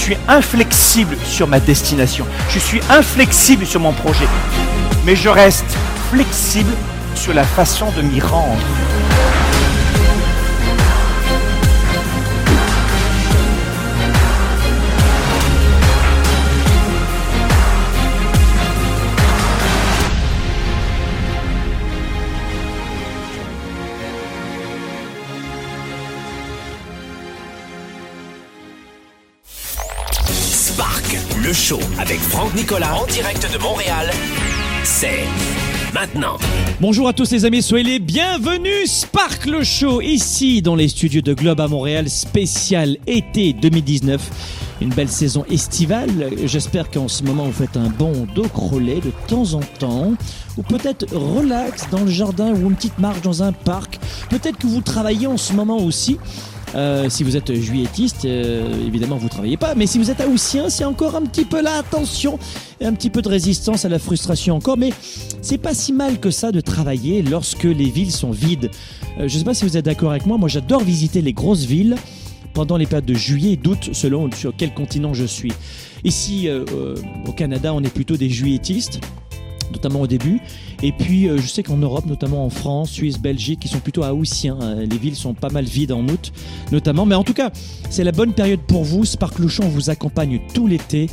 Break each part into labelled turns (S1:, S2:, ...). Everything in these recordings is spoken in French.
S1: Je suis inflexible sur ma destination. Je suis inflexible sur mon projet. Mais je reste flexible sur la façon de m'y rendre.
S2: Avec Franck Nicolas en direct de Montréal. C'est maintenant.
S3: Bonjour à tous les amis, soyez les bienvenus. Spark le show ici dans les studios de Globe à Montréal, spécial été 2019. Une belle saison estivale. J'espère qu'en ce moment vous faites un bon dos crollet de temps en temps. Ou peut-être relax dans le jardin ou une petite marche dans un parc. Peut-être que vous travaillez en ce moment aussi. Euh, si vous êtes juillettiste, euh, évidemment vous travaillez pas. Mais si vous êtes haussien, c'est encore un petit peu là. Attention, un petit peu de résistance à la frustration encore. Mais c'est pas si mal que ça de travailler lorsque les villes sont vides. Euh, je sais pas si vous êtes d'accord avec moi. Moi, j'adore visiter les grosses villes pendant les périodes de juillet et d'août, selon sur quel continent je suis. Ici, euh, euh, au Canada, on est plutôt des juilletistes notamment au début. Et puis, euh, je sais qu'en Europe, notamment en France, Suisse, Belgique, ils sont plutôt haussiens. hein. Les villes sont pas mal vides en août, notamment. Mais en tout cas, c'est la bonne période pour vous. Sparklouchon vous accompagne tout l'été.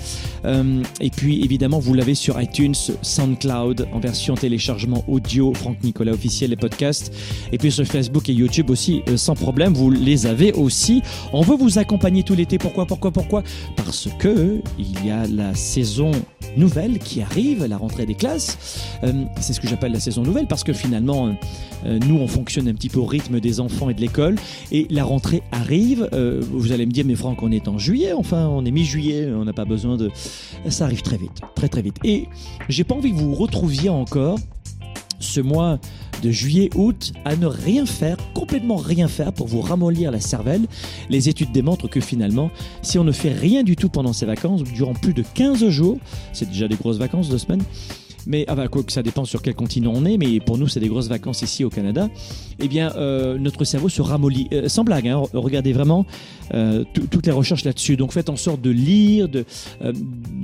S3: Euh, et puis, évidemment, vous l'avez sur iTunes, SoundCloud, en version téléchargement audio, Franck Nicolas officiel, les podcasts. Et puis sur Facebook et YouTube aussi, euh, sans problème, vous les avez aussi. On veut vous accompagner tout l'été. Pourquoi, pourquoi, pourquoi? Parce que il y a la saison nouvelle qui arrive, la rentrée des classes. Euh, c'est ce que j'appelle la saison nouvelle parce que finalement, euh, euh, nous, on fonctionne un petit peu au rythme des enfants et de l'école. Et la rentrée arrive. Vous allez me dire, mais Franck, on est en juillet. Enfin, on est mi-juillet. On n'a pas besoin de. Ça arrive très vite, très très vite. Et j'ai pas envie que vous vous retrouviez encore ce mois de juillet-août à ne rien faire, complètement rien faire pour vous ramollir la cervelle. Les études démontrent que finalement, si on ne fait rien du tout pendant ces vacances, durant plus de 15 jours, c'est déjà des grosses vacances, deux semaines, mais ah bah, quoi que ça dépend sur quel continent on est, mais pour nous c'est des grosses vacances ici au Canada. Eh bien, euh, notre cerveau se ramollit. Euh, sans blague, hein, regardez vraiment euh, tout- toutes les recherches là-dessus. Donc faites en sorte de lire, de, euh,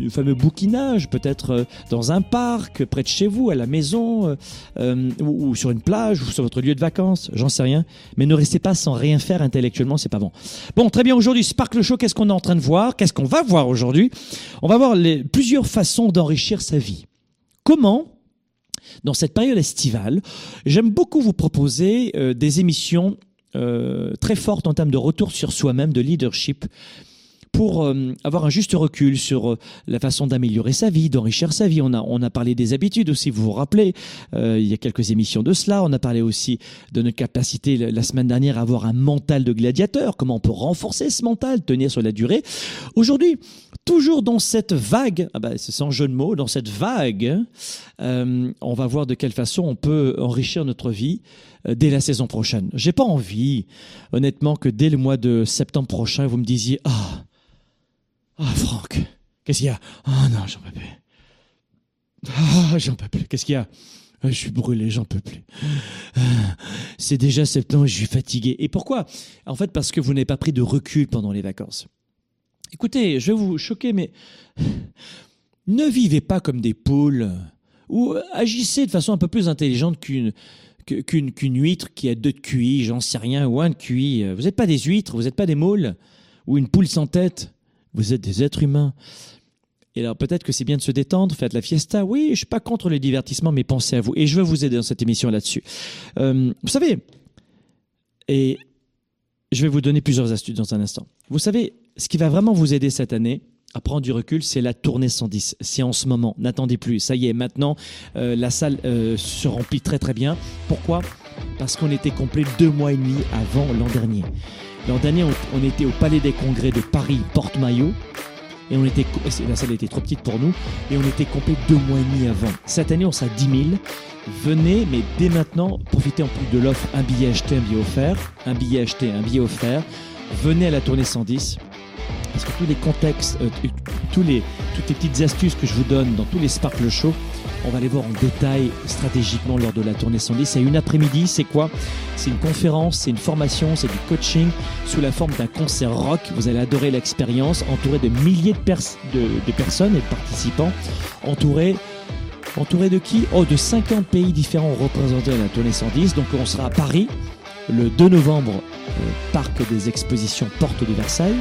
S3: fameux bouquinage, peut-être euh, dans un parc, près de chez vous, à la maison, euh, ou, ou sur une plage, ou sur votre lieu de vacances, j'en sais rien. Mais ne restez pas sans rien faire intellectuellement, c'est pas bon. Bon, très bien, aujourd'hui, Sparkle Show, qu'est-ce qu'on est en train de voir? Qu'est-ce qu'on va voir aujourd'hui? On va voir les, plusieurs façons d'enrichir sa vie. Comment dans cette période estivale, j'aime beaucoup vous proposer euh, des émissions euh, très fortes en termes de retour sur soi-même, de leadership, pour euh, avoir un juste recul sur euh, la façon d'améliorer sa vie, d'enrichir sa vie. On a, on a parlé des habitudes aussi, vous vous rappelez, euh, il y a quelques émissions de cela. On a parlé aussi de notre capacité la, semaine dernière à avoir un mental de gladiateur, comment on peut renforcer ce mental, tenir sur la durée. Aujourd'hui, toujours dans cette vague, ah bah, c'est sans jeu de mots, dans cette vague, euh, on va voir de quelle façon on peut enrichir notre vie euh, dès la saison prochaine. J'ai pas envie, honnêtement, que dès le mois de septembre prochain, vous me disiez Ah, ah, Franck, qu'est-ce qu'il y a? Ah non, j'en peux plus. Ah, j'en peux plus. Qu'est-ce qu'il y a? Ah, Je suis brûlé, j'en peux plus. Ah, C'est déjà septembre, je suis fatigué. Et pourquoi? En fait, parce que vous n'avez pas pris de recul pendant les vacances. Écoutez, je vais vous choquer, mais ne vivez pas comme des poules ou agissez de façon un peu plus intelligente qu'une huître qui a deux de j'en sais rien, ou un de. Vous n'êtes pas des huîtres, vous n'êtes pas des moules ou une poule sans tête. Vous êtes des êtres humains. Et alors peut-être que c'est bien de se détendre, faites la fiesta. Oui, je suis pas contre le divertissement, mais pensez à vous. Et je veux vous aider dans cette émission là-dessus. Euh, vous savez, et je vais vous donner plusieurs astuces dans un instant. Vous savez, ce qui va vraiment vous aider cette année à prendre du recul, c'est la tournée 110. C'est en ce moment. N'attendez plus. Ça y est, maintenant, euh, la salle euh, se remplit très très bien. Pourquoi? Parce qu'on était complet deux mois et demi avant l'an dernier. L'an dernier, on, était au Palais des Congrès de Paris, Porte-Maillot. Et on était, la salle était trop petite pour nous. Et on était complet deux mois et demi avant. Cette année, on sera 10 000. Venez, mais dès maintenant, profitez en plus de l'offre un billet acheté, un billet offert. Un billet acheté, un billet offert. Venez à la tournée 110. Parce que tous les contextes, euh, tous les, toutes les petites astuces que je vous donne dans tous les Sparkle Show On va aller voir en détail stratégiquement lors de la tournée 110. C'est une après-midi, c'est quoi? C'est une conférence, c'est une formation, c'est du coaching sous la forme d'un concert rock. Vous allez adorer l'expérience, entouré de milliers de, de, personnes et de participants, entouré Entouré de qui? Oh, de 50 pays différents représentés à la tournée 110. Donc on sera à Paris le 2 novembre Parc des Expositions Porte de Versailles.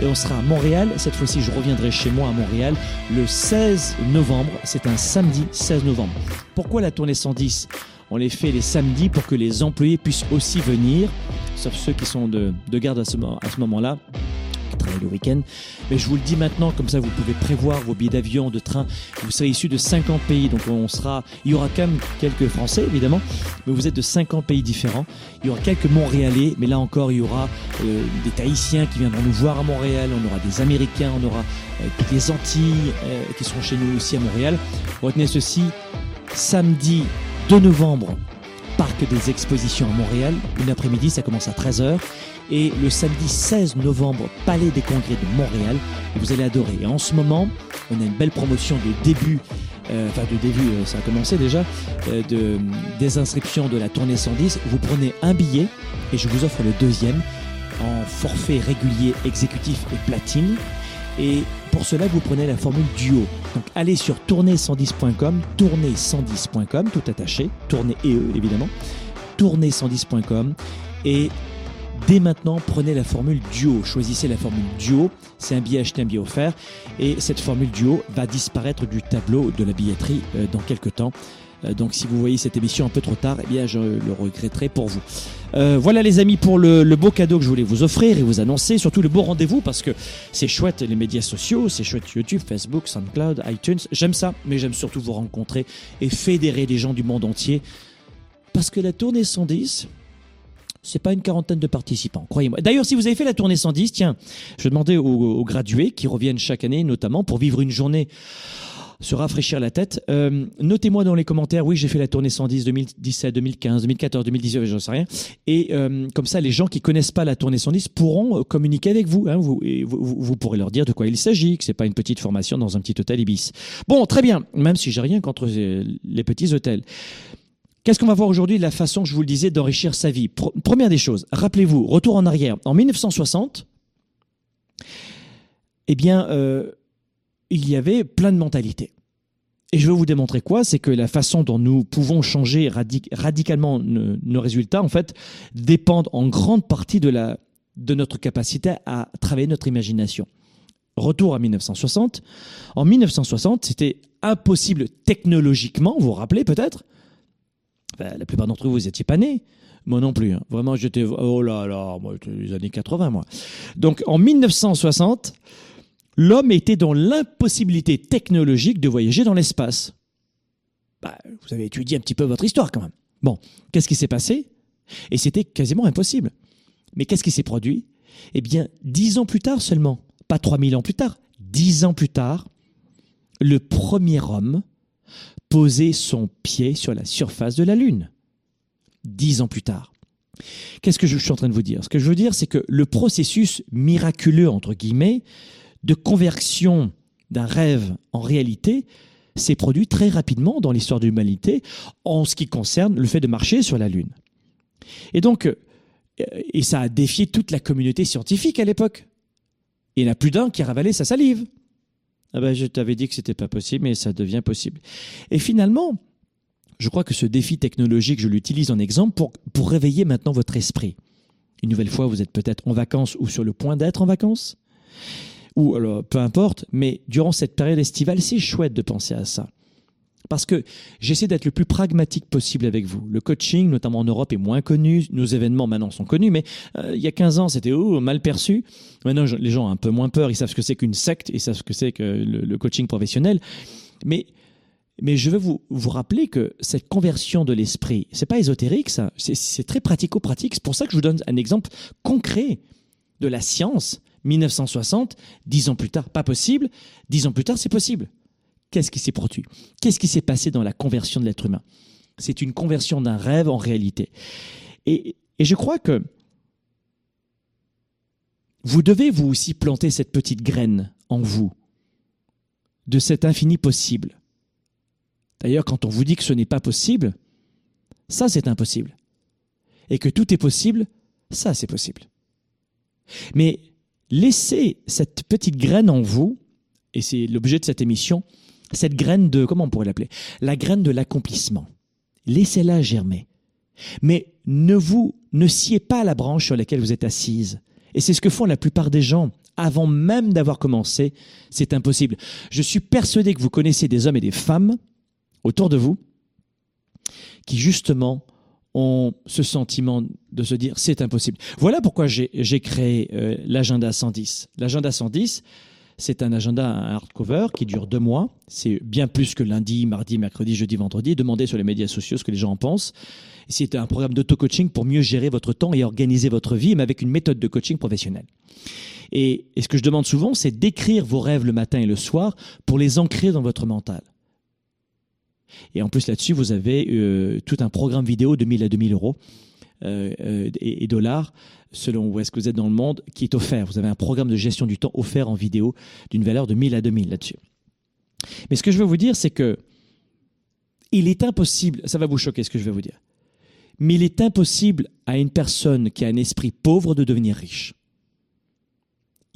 S3: Et on sera à Montréal. Cette fois-ci, je reviendrai chez moi à Montréal le 16 novembre. C'est un samedi 16 novembre. Pourquoi la tournée 110 On les fait les samedis pour que les employés puissent aussi venir, sauf ceux qui sont de, garde à ce moment-là le week-end. Mais je vous le dis maintenant, comme ça vous pouvez prévoir vos billets d'avion, de train. Vous serez issus de 50 pays, donc on sera. Il y aura quand même quelques Français évidemment, mais vous êtes de 50 pays différents. Il y aura quelques Montréalais, mais là encore il y aura euh, des Tahitiens qui viendront nous voir à Montréal. On aura des Américains, on aura euh, les Antilles euh, qui seront chez nous aussi à Montréal. Retenez ceci samedi 2 novembre Parc des Expositions à Montréal. Une après-midi, ça commence à 13h et le samedi 16 novembre, Palais des Congrès de Montréal. Et vous allez adorer. Et en ce moment, on a une belle promotion de début, euh, enfin de début, euh, ça a commencé déjà, euh, de, des inscriptions de la tournée 110. Vous prenez un billet et je vous offre le deuxième en forfait régulier exécutif et platine. Et pour cela, vous prenez la formule duo. Donc allez sur tournée110.com, tournée110.com, tout attaché, tournée et eux évidemment, tournée110.com et Dès maintenant, prenez la formule duo. Choisissez la formule duo. C'est un billet acheté, un billet offert. Et cette formule duo va disparaître du tableau de la billetterie euh, dans quelques temps. Euh, donc si vous voyez cette émission un peu trop tard, eh bien je le regretterai pour vous. Euh, voilà les amis pour le, beau cadeau que je voulais vous offrir et vous annoncer, surtout le beau rendez-vous parce que c'est chouette les médias sociaux, c'est chouette YouTube, Facebook, SoundCloud, iTunes, j'aime ça, mais j'aime surtout vous rencontrer et fédérer des gens du monde entier parce que la tournée 110, c'est pas une quarantaine de participants, croyez-moi. D'ailleurs, si vous avez fait la tournée 110, tiens, je demandais aux, gradués qui reviennent chaque année, notamment pour vivre une journée se rafraîchir la tête. Euh, notez-moi dans les commentaires, oui, j'ai fait la tournée 110, 2017, 2015, 2014, 2019, j'en sais rien. Et euh, comme ça, les gens qui connaissent pas la tournée 110 pourront euh, communiquer avec vous, hein, vous, vous, pourrez leur dire de quoi il s'agit, que c'est pas une petite formation dans un petit hôtel Ibis. Bon, très bien, même si j'ai rien contre les petits hôtels. Qu'est-ce qu'on va voir aujourd'hui La façon, je vous le disais, d'enrichir sa vie? première des choses, rappelez-vous, retour en arrière. En 1960, eh bien, euh, il y avait plein de mentalités. Et je veux vous démontrer quoi? C'est que la façon dont nous pouvons changer radicalement nos résultats, en fait, dépendent en grande partie de, de notre capacité à travailler notre imagination. Retour à 1960. En 1960, c'était impossible technologiquement, vous vous rappelez peut-être, la plupart d'entre vous, vous n'étiez pas nés. Moi non plus. Hein. Vraiment, j'étais. Oh là là, moi, les années 80, moi. Donc, en 1960, l'homme était dans l'impossibilité technologique de voyager dans l'espace. Bah, vous avez étudié un petit peu votre histoire quand même. Bon, qu'est-ce qui s'est passé? Et c'était quasiment impossible. Mais qu'est-ce qui s'est produit? Eh bien, dix ans plus tard seulement, pas trois mille ans plus tard, dix ans plus tard, le premier homme poser son pied sur la surface de la Lune. Dix ans plus tard. Qu'est-ce que je suis en train de vous dire? Ce que je veux dire, c'est que le processus miraculeux, entre guillemets, de conversion d'un rêve en réalité s'est produit très rapidement dans l'histoire de l'humanité en ce qui concerne le fait de marcher sur la Lune. Et donc, euh, et ça a défié toute la communauté scientifique à l'époque. Il n'y en a plus d'un qui a ravalé sa salive. Ah ben, je t'avais dit que c'était pas possible, mais ça devient possible. Et finalement, je crois que ce défi technologique, je l'utilise en exemple pour, pour réveiller maintenant votre esprit. Une nouvelle fois, vous êtes peut-être en vacances ou sur le point d'être en vacances. Ou alors, peu importe, mais durant cette période estivale, c'est chouette de penser à ça. Parce que j'essaie d'être le plus pragmatique possible avec vous. Le coaching, notamment en Europe, est moins connu. Nos événements maintenant sont connus, mais euh, il y a 15 ans, c'était oh, mal perçu. Maintenant, les gens ont un peu moins peur. Ils savent ce que c'est qu'une secte, ils savent ce que c'est que le, coaching professionnel. Mais mais je veux vous, vous rappeler que cette conversion de l'esprit, c'est pas ésotérique, ça. C'est très pratico-pratique. C'est pour ça que je vous donne un exemple concret de la science. 1960, dix ans plus tard, pas possible. Dix ans plus tard, c'est possible qu'est-ce qui s'est produit? Qu'est-ce qui s'est passé dans la conversion de l'être humain? C'est une conversion d'un rêve en réalité. Et, je crois que vous devez vous aussi planter cette petite graine en vous de cet infini possible. D'ailleurs, quand on vous dit que ce n'est pas possible, ça c'est impossible. Et que tout est possible, ça c'est possible. Mais laissez cette petite graine en vous, et c'est l'objet de cette émission, cette graine de, comment on pourrait l'appeler? La graine de l'accomplissement. Laissez-la germer. Mais ne vous, ne sciez pas la branche sur laquelle vous êtes assise. Et c'est ce que font la plupart des gens avant même d'avoir commencé. C'est impossible. Je suis persuadé que vous connaissez des hommes et des femmes autour de vous qui justement ont ce sentiment de se dire c'est impossible. Voilà pourquoi j'ai créé euh, l'agenda 110. L'agenda 110, c'est un agenda hardcover qui dure deux mois. C'est bien plus que lundi, mardi, mercredi, jeudi, vendredi. Demandez sur les médias sociaux ce que les gens en pensent. C'est un programme d'auto-coaching pour mieux gérer votre temps et organiser votre vie, mais avec une méthode de coaching professionnelle. Et, et ce que je demande souvent, c'est d'écrire vos rêves le matin et le soir pour les ancrer dans votre mental. Et en plus là-dessus, vous avez euh, tout un programme vidéo de 1000 à 2000 euros euh, euh, et, dollars selon où est-ce que vous êtes dans le monde qui est offert. Vous avez un programme de gestion du temps offert en vidéo d'une valeur de 1000 à 2000 là-dessus. Mais ce que je veux vous dire, c'est que il est impossible, ça va vous choquer ce que je vais vous dire, mais il est impossible à une personne qui a un esprit pauvre de devenir riche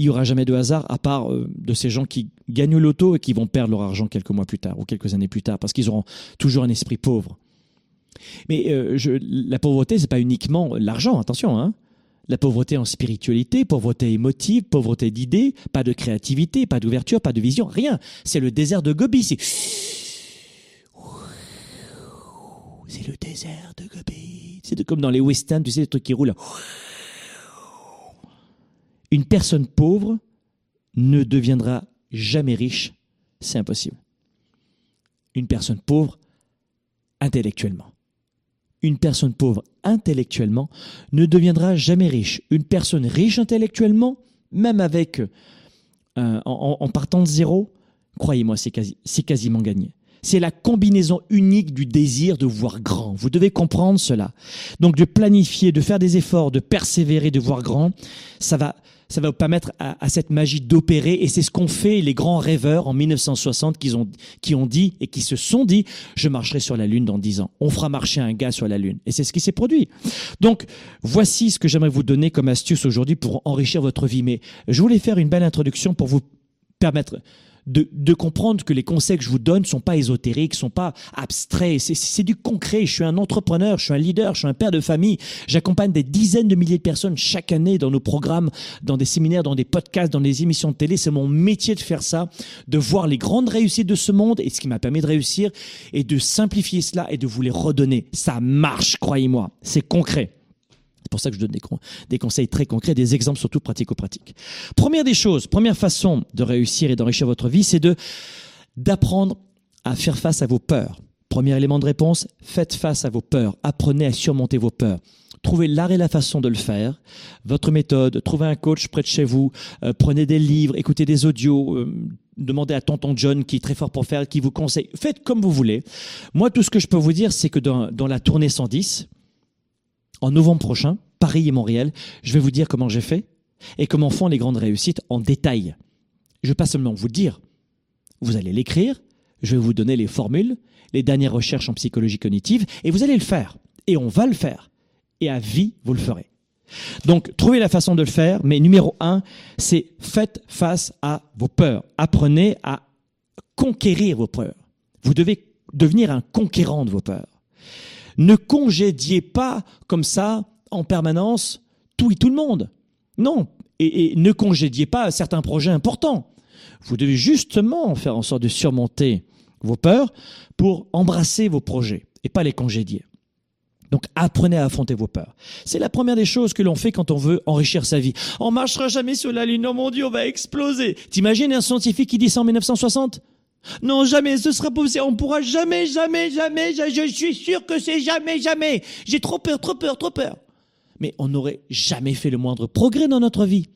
S3: il n'y aura jamais de hasard à part euh, de ces gens qui gagnent l'auto et qui vont perdre leur argent quelques mois plus tard ou quelques années plus tard parce qu'ils auront toujours un esprit pauvre. Mais euh, la pauvreté, c'est pas uniquement l'argent, attention. Hein. La pauvreté en spiritualité, pauvreté émotive, pauvreté d'idées, pas de créativité, pas d'ouverture, pas de vision, rien. C'est le désert de Gobi. C'est le désert de Gobi. C'est comme dans les westerns, tu sais, les trucs qui roulent. Une personne pauvre ne deviendra jamais riche, c'est impossible. Une personne pauvre intellectuellement. Une personne pauvre intellectuellement ne deviendra jamais riche. Une personne riche intellectuellement, même avec euh, en, partant de zéro, croyez-moi, c'est quasi, quasiment gagné. C'est la combinaison unique du désir de voir grand. Vous devez comprendre cela. Donc de planifier, de faire des efforts, de persévérer, de voir grand, ça va, ça va vous permettre à, cette magie d'opérer. Et c'est ce qu'ont fait les grands rêveurs en 1960 qui ont, dit et qui se sont dit, je marcherai sur la Lune dans dix ans. On fera marcher un gars sur la Lune. Et c'est ce qui s'est produit. Donc, voici ce que j'aimerais vous donner comme astuce aujourd'hui pour enrichir votre vie. Mais je voulais faire une belle introduction pour vous permettre de, comprendre que les conseils que je vous donne ne sont pas ésotériques, sont pas abstraits. C'est du concret. Je suis un entrepreneur, je suis un leader, je suis un père de famille. J'accompagne des dizaines de milliers de personnes chaque année dans nos programmes, dans des séminaires, dans des podcasts, dans des émissions de télé. C'est mon métier de faire ça, de voir les grandes réussites de ce monde et ce qui m'a permis de réussir et de simplifier cela et de vous les redonner. Ça marche, croyez-moi. C'est concret. C'est pour ça que je donne des, conseils très concrets, des exemples surtout pratico-pratiques. Première des choses, première façon de réussir et d'enrichir votre vie, c'est de d'apprendre à faire face à vos peurs. Premier élément de réponse, faites face à vos peurs. Apprenez à surmonter vos peurs. Trouvez l'art et la façon de le faire. Votre méthode, trouvez un coach près de chez vous, euh, prenez des livres, écoutez des audios, euh, demandez à tonton John qui est très fort pour faire, qui vous conseille. Faites comme vous voulez. Moi, tout ce que je peux vous dire, c'est que dans, dans la tournée 110, en novembre prochain, Paris et Montréal, je vais vous dire comment j'ai fait et comment font les grandes réussites en détail. Je ne vais pas seulement vous le dire, vous allez l'écrire, je vais vous donner les formules, les dernières recherches en psychologie cognitive, et vous allez le faire. Et on va le faire. Et à vie, vous le ferez. Donc, trouvez la façon de le faire, mais numéro un, c'est faites face à vos peurs. Apprenez à conquérir vos peurs. Vous devez devenir un conquérant de vos peurs. Ne congédiez pas comme ça en permanence tout et tout le monde. Non. Et, ne congédiez pas certains projets importants. Vous devez justement faire en sorte de surmonter vos peurs pour embrasser vos projets et pas les congédier. Donc apprenez à affronter vos peurs. C'est la première des choses que l'on fait quand on veut enrichir sa vie. On marchera jamais sur la lune, oh mon Dieu, on va exploser. T'imagines un scientifique qui dit ça en 1960 non, jamais, ce sera possible. On pourra jamais, jamais, jamais, je, suis sûr que c'est jamais, jamais. J'ai trop peur, trop peur, trop peur. Mais on n'aurait jamais fait le moindre progrès dans notre vie.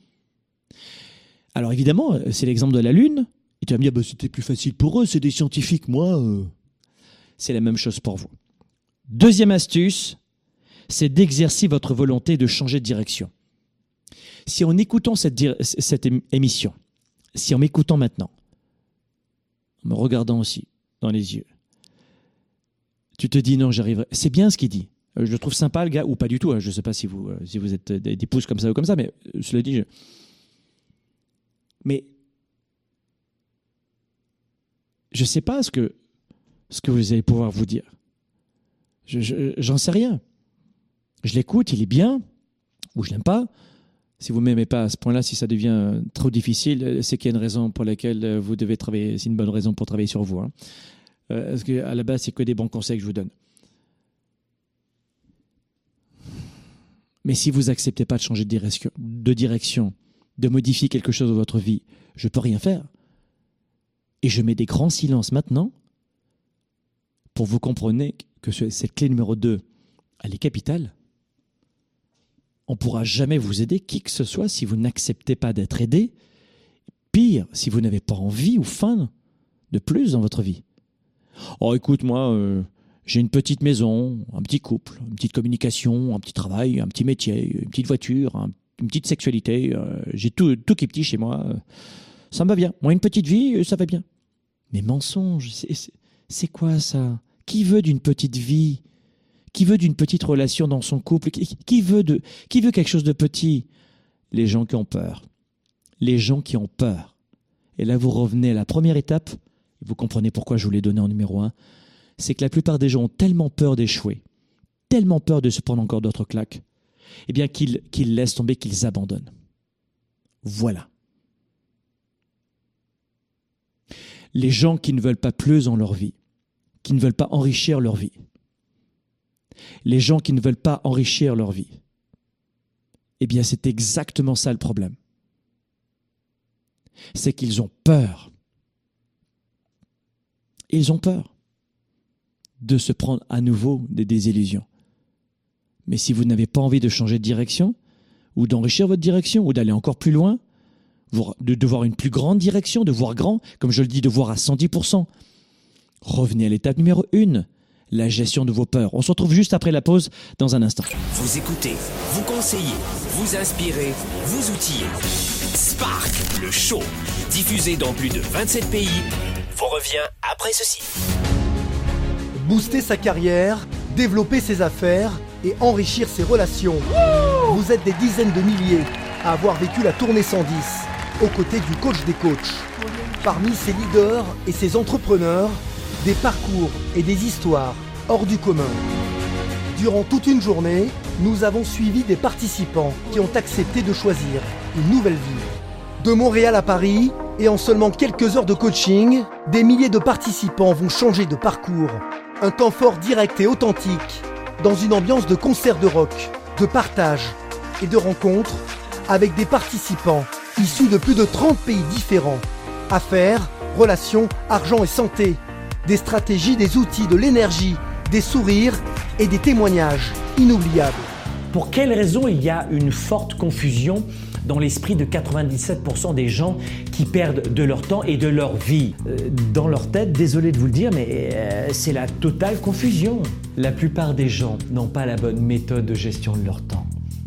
S3: Alors évidemment, euh, c'est l'exemple de la Lune. Et tu vas me dire, bah, c'était plus facile pour eux, c'est des scientifiques, moi. Euh. C'est la même chose pour vous. Deuxième astuce, c'est d'exercer votre volonté de changer de direction. Si en écoutant cette, cette émission, si en m'écoutant maintenant, me regardant aussi dans les yeux, tu te dis non, j'arriverai. C'est bien ce qu'il dit. Euh, Je trouve sympa, le gars, ou pas du tout. hein. Je ne sais pas si vous, euh, êtes des, des pouces comme ça ou comme ça, mais euh, cela dit. je- Mais je ne sais pas ce que, ce que vous allez pouvoir vous dire. Je- je- J'en sais rien. Je l'écoute, il est bien, ou je l'aime pas. Si vous m'aimez pas à ce point-là, si ça devient euh, trop difficile, euh, c'est qu'il y a une raison pour laquelle euh, vous devez travailler. C'est une bonne raison pour travailler sur vous. hein. Euh, parce qu'à la base, c'est que des bons conseils que je vous donne? Mais si vous acceptez pas de changer de direction, de de modifier quelque chose dans votre vie, je peux rien faire. Et je mets des grands silences maintenant pour vous comprendre que ce- cette clé numéro 2, elle est capitale. On ne pourra jamais vous aider, qui que ce soit, si vous n'acceptez pas d'être aidé. Pire, si vous n'avez pas envie ou faim de plus dans votre vie. Oh, écoute, moi, euh, j'ai une petite maison, un petit couple, une petite communication, un petit travail, un petit métier, une petite voiture, un- une petite sexualité. euh, j'ai tout, tout qui est petit chez moi. ça me va bien. Moi, une petite vie, euh, ça va bien. Mais mensonge, c'est quoi ça? Qui veut d'une petite vie? Qui veut d'une petite relation dans son couple? Qui, veut quelque chose de petit? Les gens qui ont peur. Les gens qui ont peur. Et là, vous revenez à la première étape. Vous comprenez pourquoi je vous l'ai donné en numéro un. C'est que la plupart des gens ont tellement peur d'échouer, tellement peur de se prendre encore d'autres claques, eh bien qu'ils laissent tomber, qu'ils abandonnent. Voilà. Les gens qui ne veulent pas plus dans leur vie, qui ne veulent pas enrichir leur vie, les gens qui ne veulent pas enrichir leur vie, eh bien c'est exactement ça le problème. C'est qu'ils ont peur. Ils ont peur de se prendre à nouveau des désillusions. Mais si vous n'avez pas envie de changer de direction, ou d'enrichir votre direction, ou d'aller encore plus loin, de voir une plus grande direction, de voir grand, comme je le dis, de voir à 110%, revenez à l'étape numéro 1, la gestion de vos peurs. On se retrouve juste après la pause dans un instant.
S2: Vous écoutez, vous conseillez, vous inspirez, vous outillez. Spark, le show, diffusé dans plus de 27 pays, vous revient après ceci.
S4: Booster sa carrière, développer ses affaires et enrichir ses relations. Vous êtes des dizaines de milliers à avoir vécu la tournée 110 aux côtés du coach des coachs. Parmi ces leaders et ces entrepreneurs, des parcours et des histoires hors du commun. Durant toute une journée, nous avons suivi des participants qui ont accepté de choisir une nouvelle vie. De Montréal à Paris, et en seulement quelques heures de coaching, des milliers de participants vont changer de parcours. Un temps fort direct et authentique, dans une ambiance de concert de rock, de partage et de rencontres avec des participants issus de plus de 30 pays différents. Affaires, relations, argent et santé. Des stratégies, des outils, de l'énergie, des sourires et des témoignages inoubliables.
S5: Pour quelle raison il y a une forte confusion dans l'esprit de 97% des gens qui perdent de leur temps et de leur vie? Euh, Dans leur tête, désolé de vous le dire, mais euh, c'est la totale confusion. La plupart des gens n'ont pas la bonne méthode de gestion de leur temps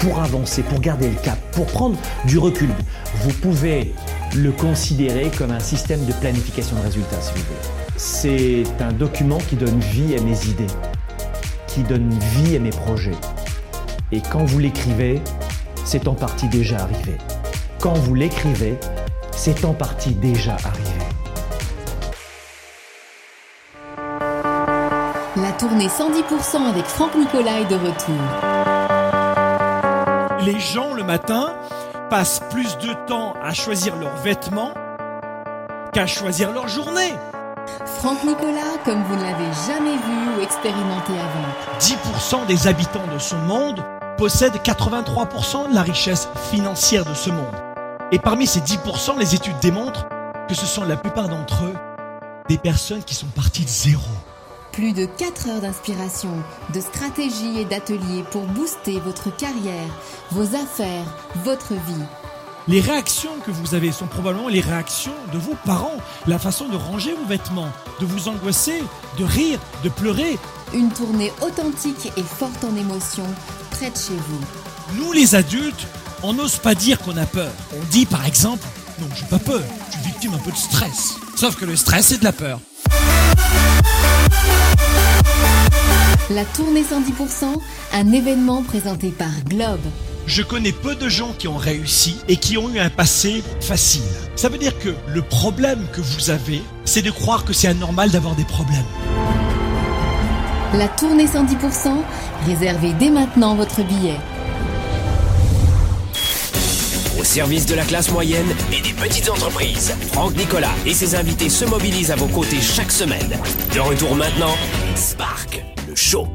S5: pour avancer, pour garder le cap, pour prendre du recul. Vous pouvez le considérer comme un système de planification de résultats, si vous voulez. C'est un document qui donne vie à mes idées, qui donne vie à mes projets. Et quand vous l'écrivez, c'est en partie déjà arrivé. Quand vous l'écrivez, c'est en partie déjà arrivé.
S6: La tournée 110% avec Franck Nicolas est de retour.
S1: Les gens le matin passent plus de temps à choisir leurs vêtements qu'à choisir leur journée.
S6: Franck Nicolas, comme vous ne l'avez jamais vu ou expérimenté avant.
S1: 10% des habitants de ce monde possèdent 83% de la richesse financière de ce monde. Et parmi ces 10%, les études démontrent que ce sont la plupart d'entre eux des personnes qui sont parties de zéro.
S6: Plus de 4 heures d'inspiration, de stratégie et d'ateliers pour booster votre carrière, vos affaires, votre vie.
S3: Les réactions que vous avez sont probablement les réactions de vos parents, la façon de ranger vos vêtements, de vous angoisser, de rire, de pleurer.
S6: Une tournée authentique et forte en émotions, près de chez vous.
S3: Nous les adultes, on n'ose pas dire qu'on a peur. On dit par exemple, non, j'ai pas peur, je suis victime un peu de stress. Sauf que le stress, c'est de la peur.
S6: La tournée 110%, un événement présenté par Globe.
S1: Je connais peu de gens qui ont réussi et qui ont eu un passé facile. Ça veut dire que le problème que vous avez, c'est de croire que c'est anormal d'avoir des problèmes.
S6: La tournée 110%, réservez dès maintenant votre billet.
S2: Au service de la classe moyenne et des petites entreprises, Franck Nicolas et ses invités se mobilisent à vos côtés chaque semaine. De retour maintenant, Spark, show.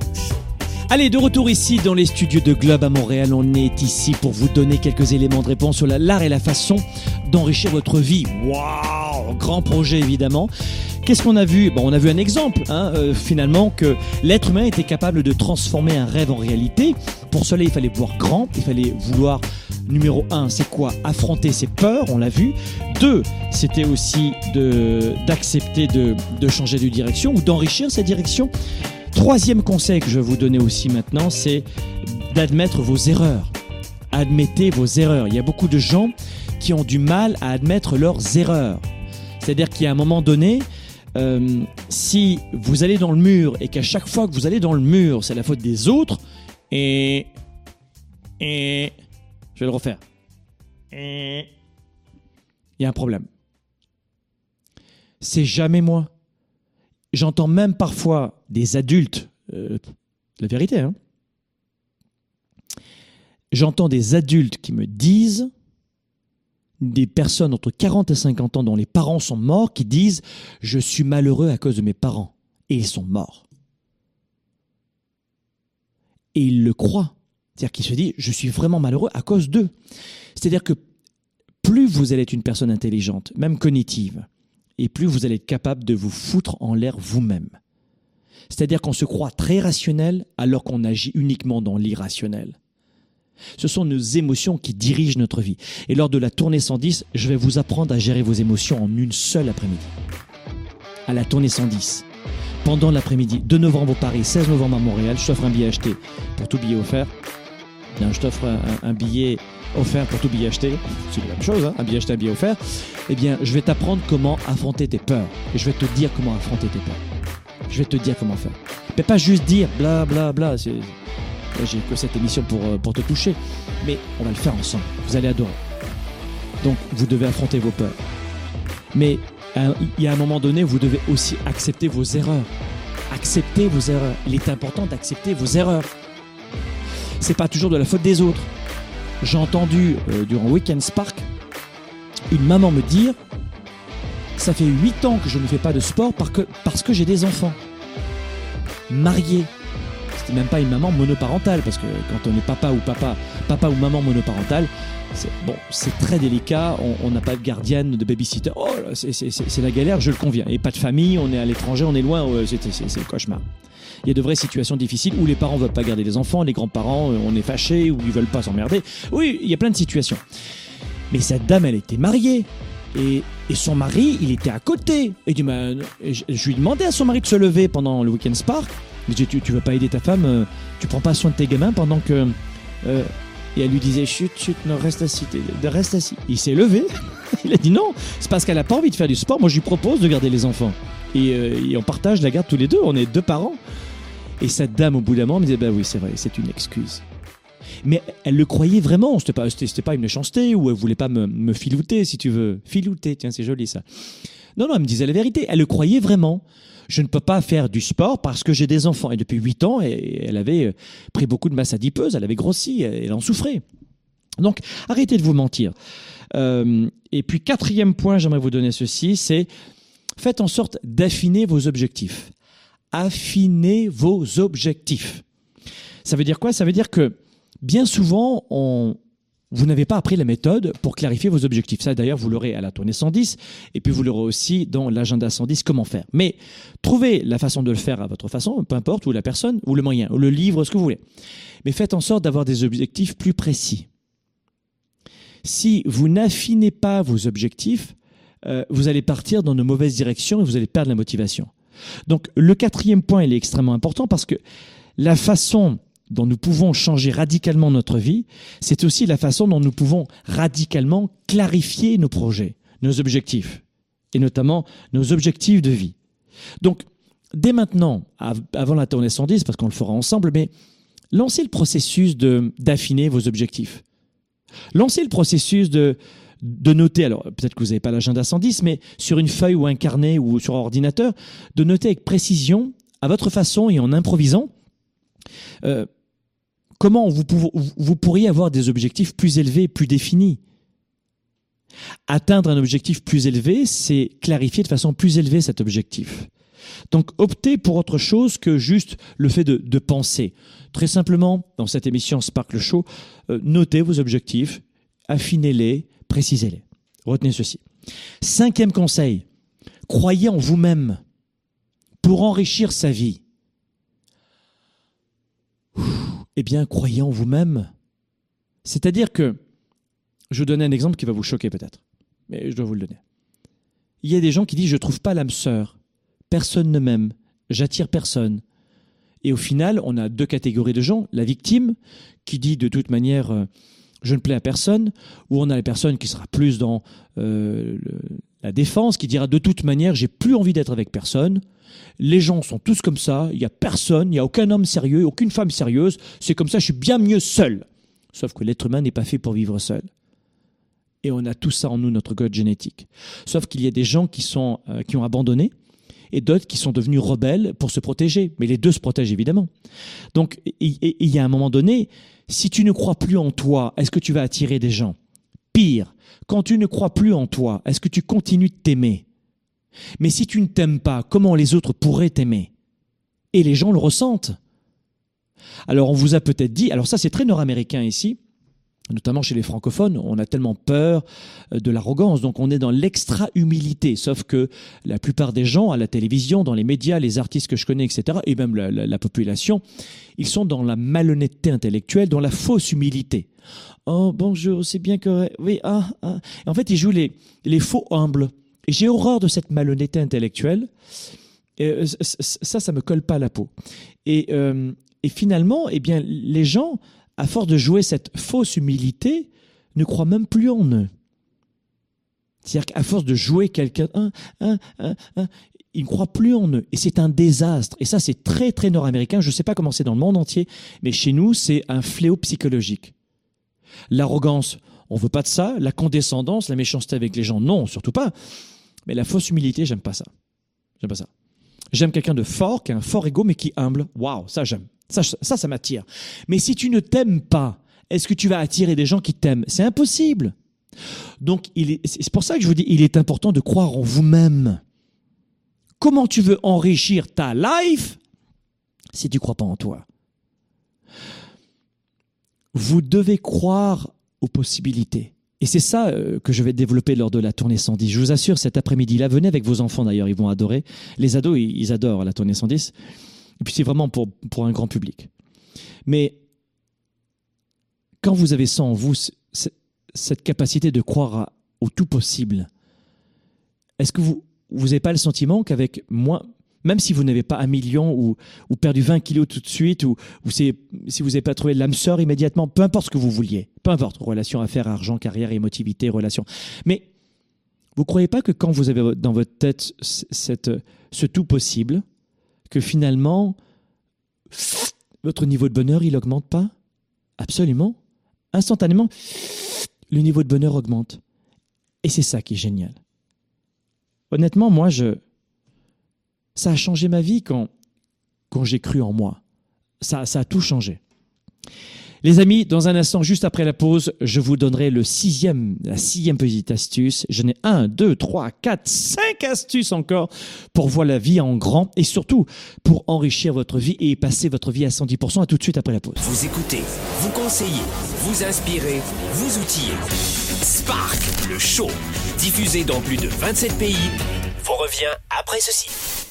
S3: Allez, de retour ici dans les studios de Globe à Montréal. On est ici pour vous donner quelques éléments de réponse sur la- l'art et la façon d'enrichir votre vie. Waouh Grand projet évidemment. Qu'est-ce qu'on a vu? Bon, On a vu un exemple, hein, euh, finalement, que l'être humain était capable de transformer un rêve en réalité. Pour cela, il fallait voir grand, il fallait vouloir, numéro un, c'est quoi? Affronter ses peurs, on l'a vu. Deux, c'était aussi de- d'accepter de, de changer de direction ou d'enrichir sa direction. Troisième conseil que je vais vous donner aussi maintenant, c'est d'admettre vos erreurs. Admettez vos erreurs. Il y a beaucoup de gens qui ont du mal à admettre leurs erreurs. C'est-à-dire a un moment donné, euh, si vous allez dans le mur et qu'à chaque fois que vous allez dans le mur, c'est la faute des autres, et. Et. Je vais le refaire. Et. Il y a un problème. C'est jamais moi. J'entends même parfois des adultes, euh, la vérité, hein. J'entends des adultes qui me disent, des personnes entre 40 et 50 ans dont les parents sont morts, qui disent Je suis malheureux à cause de mes parents. Et ils sont morts. Et ils le croient. C'est-à-dire qu'ils se disent Je suis vraiment malheureux à cause d'eux. C'est-à-dire que plus vous allez être une personne intelligente, même cognitive, et plus vous allez être capable de vous foutre en l'air vous-même. C'est-à-dire qu'on se croit très rationnel alors qu'on agit uniquement dans l'irrationnel. Ce sont nos émotions qui dirigent notre vie. Et lors de la tournée 110, je vais vous apprendre à gérer vos émotions en une seule après-midi. À la tournée 110. Pendant l'après-midi, 2 novembre au Paris, 16 novembre à Montréal, je t'offre un billet acheté pour tout billet offert. Non, je t'offre un, un billet offert pour tout billet acheté. C'est la même chose, hein, un billet acheté, un billet offert. Eh bien, je vais t'apprendre comment affronter tes peurs. Et je vais te dire comment affronter tes peurs. Je vais te dire comment faire. Mais pas juste dire bla bla bla. J'ai que cette émission pour, euh, pour te toucher. Mais on va le faire ensemble. Vous allez adorer. Donc, vous devez affronter vos peurs. Mais euh, il y a un moment donné, vous devez aussi accepter vos erreurs. Accepter vos erreurs. Il est important d'accepter vos erreurs. C'est pas toujours de la faute des autres. J'ai entendu euh, durant Weekend Spark une maman me dire ça fait 8 ans que je ne fais pas de sport parce que, j'ai des enfants. Mariés. C'était même pas une maman monoparentale parce que quand on est papa ou papa, papa ou maman monoparentale, c'est bon, c'est très délicat. On- n'a pas de gardienne, de babysitter. Oh, c'est- la galère, je le conviens. Et pas de famille, on est à l'étranger, on est loin. c'est le cauchemar. Il y a de vraies situations difficiles où les parents veulent pas garder les enfants, les grands-parents, euh, on est fâchés, ou ils veulent pas s'emmerder. Oui, il y a plein de situations. Mais cette dame, elle était mariée. Et, son mari, il était à côté. Et, du, bah, je, je lui demandais à son mari de se lever pendant le week-end Spark. Lui dis, tu, tu veux pas aider ta femme euh, Tu prends pas soin de tes gamins pendant que... euh, et elle lui disait, chut, chut, non, reste assis, reste assis. Il s'est levé. il a dit non, c'est parce qu'elle a pas envie de faire du sport. Moi, je lui propose de garder les enfants. Et, euh, et on partage la garde tous les deux. On est deux parents. Et cette dame, au bout d'un moment, me disait, bah oui, c'est vrai, c'est une excuse. Mais elle le croyait vraiment. C'était pas, pas une méchanceté ou elle voulait pas me, filouter, si tu veux. Filouter, tiens, c'est joli ça. Non, non, elle me disait la vérité. Elle le croyait vraiment. Je ne peux pas faire du sport parce que j'ai des enfants. Et depuis 8 ans, elle, avait euh, pris beaucoup de masse adipeuse, elle avait grossi, elle, elle en souffrait. Donc, arrêtez de vous mentir. Euh, et puis, quatrième point, j'aimerais vous donner ceci, c'est faites en sorte d'affiner vos objectifs. Affinez vos objectifs. Ça veut dire quoi? Ça veut dire que bien souvent, on, vous n'avez pas appris la méthode pour clarifier vos objectifs. Ça, d'ailleurs, vous l'aurez à la tournée 110, et puis vous l'aurez aussi dans l'agenda 110, comment faire. Mais trouvez la façon de le faire à votre façon, peu importe, ou la personne, ou le moyen, ou le livre, ce que vous voulez. Mais faites en sorte d'avoir des objectifs plus précis. Si vous n'affinez pas vos objectifs, euh, vous allez partir dans de mauvaises directions et vous allez perdre la motivation. Donc le quatrième point, il est extrêmement important parce que la façon dont nous pouvons changer radicalement notre vie, c'est aussi la façon dont nous pouvons radicalement clarifier nos projets, nos objectifs, et notamment nos objectifs de vie. Donc, dès maintenant, avant la tournée 110, parce qu'on le fera ensemble, mais lancez le processus d'affiner vos objectifs. Lancez le processus de, de noter, alors peut-être que vous n'avez pas l'agenda 110, mais sur une feuille ou un carnet ou sur un ordinateur, de noter avec précision, à votre façon et en improvisant, euh, comment vous, pourriez avoir des objectifs plus élevés, plus définis? Atteindre un objectif plus élevé, c'est clarifier de façon plus élevée cet objectif. Donc optez pour autre chose que juste le fait de, penser. Très simplement, dans cette émission Sparkle Show, euh, notez vos objectifs, affinez-les, précisez-les. Retenez ceci. Cinquième conseil, croyez en vous-même pour enrichir sa vie. Eh bien, croyez en vous-même. C'est-à-dire que, je vais donner un exemple qui va vous choquer peut-être, mais je dois vous le donner. Il y a des gens qui disent je ne trouve pas l'âme sœur, personne ne m'aime, j'attire personne. Et au final, on a deux catégories de gens. La victime, qui dit de toute manière euh, je ne plais à personne, ou on a la personne qui sera plus dans euh, la défense, qui dira de toute manière j'ai plus envie d'être avec personne, les gens sont tous comme ça, il n'y a personne, il n'y a aucun homme sérieux, aucune femme sérieuse, c'est comme ça, je suis bien mieux seul. Sauf que l'être humain n'est pas fait pour vivre seul. Et on a tout ça en nous, notre code génétique. Sauf qu'il y a des gens qui, sont, euh, qui ont abandonné et d'autres qui sont devenus rebelles pour se protéger. Mais les deux se protègent évidemment. Donc il y a un moment donné, si tu ne crois plus en toi, est-ce que tu vas attirer des gens? Pire, quand tu ne crois plus en toi, est-ce que tu continues de t'aimer? Mais si tu ne t'aimes pas, comment les autres pourraient t'aimer? Et les gens le ressentent. Alors on vous a peut-être dit, alors ça c'est très nord-américain ici, notamment chez les francophones, on a tellement peur euh, de l'arrogance, donc on est dans l'extra-humilité, sauf que la plupart des gens à la télévision, dans les médias, les artistes que je connais, etc., et même la, population, ils sont dans la malhonnêteté intellectuelle, dans la fausse humilité. Oh bonjour, c'est bien que... Oui, ah, ah. En fait, ils jouent les, les faux humbles. J'ai horreur de cette malhonnêteté intellectuelle. Euh, ça, ça me colle pas à la peau. Et, euh, et finalement, eh bien, les gens, à force de jouer cette fausse humilité, ne croient même plus en eux. C'est-à-dire qu'à force de jouer quelqu'un, ils ne croient plus en eux. Et c'est un désastre. Et ça, c'est très, très nord-américain. Je ne sais pas comment c'est dans le monde entier, mais chez nous, c'est un fléau psychologique. L'arrogance, on veut pas de ça. La condescendance, la méchanceté avec les gens, non, surtout pas. Mais la fausse humilité, j'aime pas ça. J'aime pas ça. J'aime quelqu'un de fort, qui a un fort ego, mais qui est humble. Waouh, ça j'aime. Ça, ça, m'attire. Mais si tu ne t'aimes pas, est-ce que tu vas attirer des gens qui t'aiment? C'est impossible. Donc, c'est pour ça que je vous dis, il est important de croire en vous-même. Comment tu veux enrichir ta life si tu ne crois pas en toi? Vous devez croire aux possibilités. Et c'est ça euh, que je vais développer lors de la tournée 110. Je vous assure, cet après-midi-là, venez avec vos enfants d'ailleurs, ils vont adorer. Les ados, ils adorent la tournée 110. Et puis c'est vraiment pour, pour un grand public. Mais quand vous avez ça en vous, cette capacité de croire au tout possible, est-ce que vous n'avez pas le sentiment qu'avec moins, même si vous n'avez pas un million ou, ou, perdu 20 kilos tout de suite, ou, ou si vous n'avez pas trouvé l'âme sœur immédiatement, peu importe ce que vous vouliez, peu importe, relation, affaires, argent, carrière, émotivité, relation. Mais vous ne croyez pas que quand vous avez dans votre tête cette, ce tout possible, que finalement, votre niveau de bonheur, il n'augmente pas? Absolument. Instantanément, le niveau de bonheur augmente. Et c'est ça qui est génial. Honnêtement, moi, je, ça a changé ma vie quand, quand j'ai cru en moi. Ça, a tout changé. Les amis, dans un instant, juste après la pause, je vous donnerai le sixième, la sixième petite astuce. J'en ai un, deux, trois, quatre, cinq astuces encore pour voir la vie en grand et surtout pour enrichir votre vie et passer votre vie à 110%. À tout de suite après la pause.
S2: Vous écoutez, vous conseillez, vous inspirez, vous outillez. Spark, le show, diffusé dans plus de 27 pays, vous revient après ceci.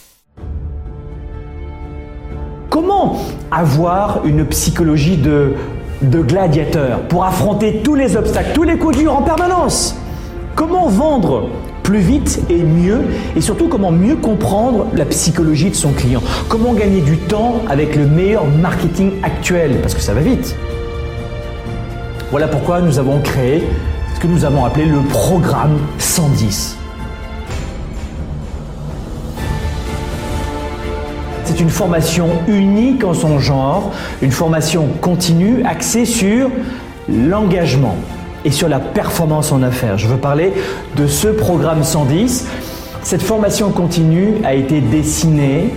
S5: Comment avoir une psychologie de, gladiateur pour affronter tous les obstacles, tous les coups durs en permanence? Comment vendre plus vite et mieux et surtout comment mieux comprendre la psychologie de son client? Comment gagner du temps avec le meilleur marketing actuel? Parce que ça va vite. Voilà pourquoi nous avons créé ce que nous avons appelé le programme 110. C'est une formation unique en son genre, une formation continue axée sur l'engagement et sur la performance en affaires. Je veux parler de ce programme 110. Cette formation continue a été dessinée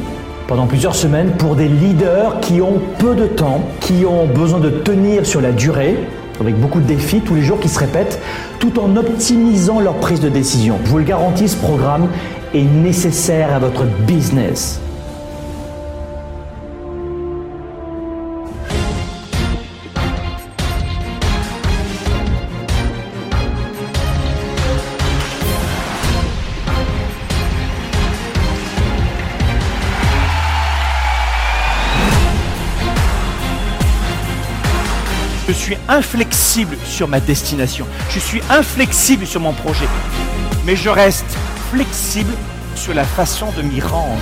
S5: pendant plusieurs semaines pour des leaders qui ont peu de temps, qui ont besoin de tenir sur la durée, avec beaucoup de défis tous les jours qui se répètent, tout en optimisant leur prise de décision. Je vous le garantis, ce programme est nécessaire à votre business.
S1: Suis inflexible sur ma destination. Je suis inflexible sur mon projet. Mais je reste flexible sur la façon de m'y rendre.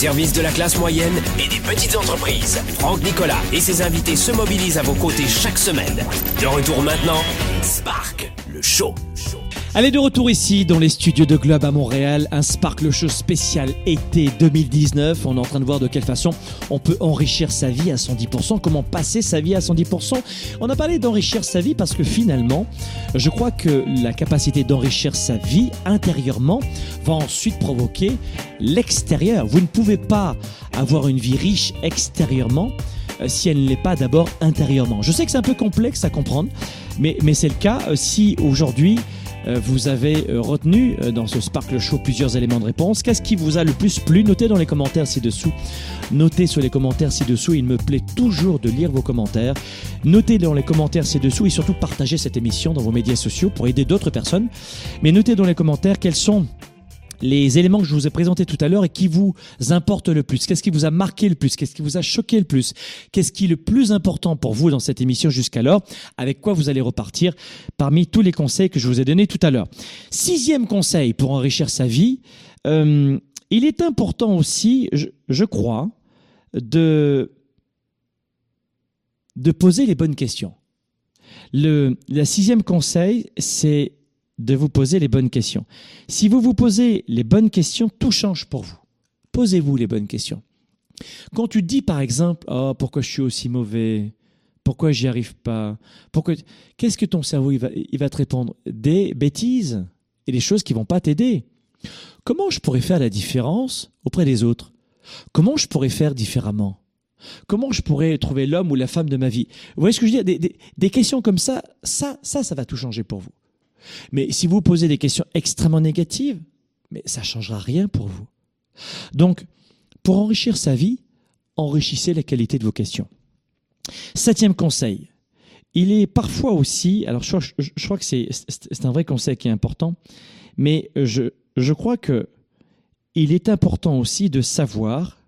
S2: Service de la classe moyenne et des petites entreprises, Franck Nicolas et ses invités se mobilisent à vos côtés chaque semaine. De retour maintenant, Spark, le show.
S3: Allez, de retour ici dans les studios de Globe à Montréal, un Sparkle Show spécial été 2019. On est en train de voir de quelle façon on peut enrichir sa vie à 110%, comment passer sa vie à 110%. On a parlé d'enrichir sa vie parce que finalement, je crois que la capacité d'enrichir sa vie intérieurement va ensuite provoquer l'extérieur. Vous ne pouvez pas avoir une vie riche extérieurement euh, si elle ne l'est pas d'abord intérieurement. Je sais que c'est un peu complexe à comprendre, mais, mais c'est le cas euh, si aujourd'hui vous avez euh, retenu euh, dans ce Sparkle Show plusieurs éléments de réponse. Qu'est-ce qui vous a le plus plu? Notez dans les commentaires ci-dessous. Notez sur les commentaires ci-dessous. Il me plaît toujours de lire vos commentaires. Notez dans les commentaires ci-dessous et surtout partagez cette émission dans vos médias sociaux pour aider d'autres personnes. Mais notez dans les commentaires quels sont les éléments que je vous ai présentés tout à l'heure et qui vous importent le plus. Qu'est-ce qui vous a marqué le plus? Qu'est-ce qui vous a choqué le plus? Qu'est-ce qui est le plus important pour vous dans cette émission jusqu'alors? Avec quoi vous allez repartir? Parmi tous les conseils que je vous ai donnés tout à l'heure. Sixième conseil pour enrichir sa vie, euh, il est important aussi, je, je crois, de, de poser les bonnes questions. Le, sixième conseil, c'est de vous poser les bonnes questions. Si vous vous posez les bonnes questions, tout change pour vous. Posez-vous les bonnes questions. Quand tu dis par exemple, oh, pourquoi je suis aussi mauvais Pourquoi j'y arrive pas? Pourquoi Qu'est-ce que ton cerveau va, te répondre? Des bêtises et des choses qui vont pas t'aider. Comment je pourrais faire la différence auprès des autres? Comment je pourrais faire différemment? Comment je pourrais trouver l'homme ou la femme de ma vie? Vous voyez ce que je veux dire? Des, questions comme ça, ça, ça va tout changer pour vous. Mais si vous posez des questions extrêmement négatives, mais ça changera rien pour vous. Donc, pour enrichir sa vie, enrichissez la qualité de vos questions. Septième conseil. Il est parfois aussi, alors je, crois que c'est, c'est un vrai conseil qui est important, mais je, je crois que il est important aussi de savoir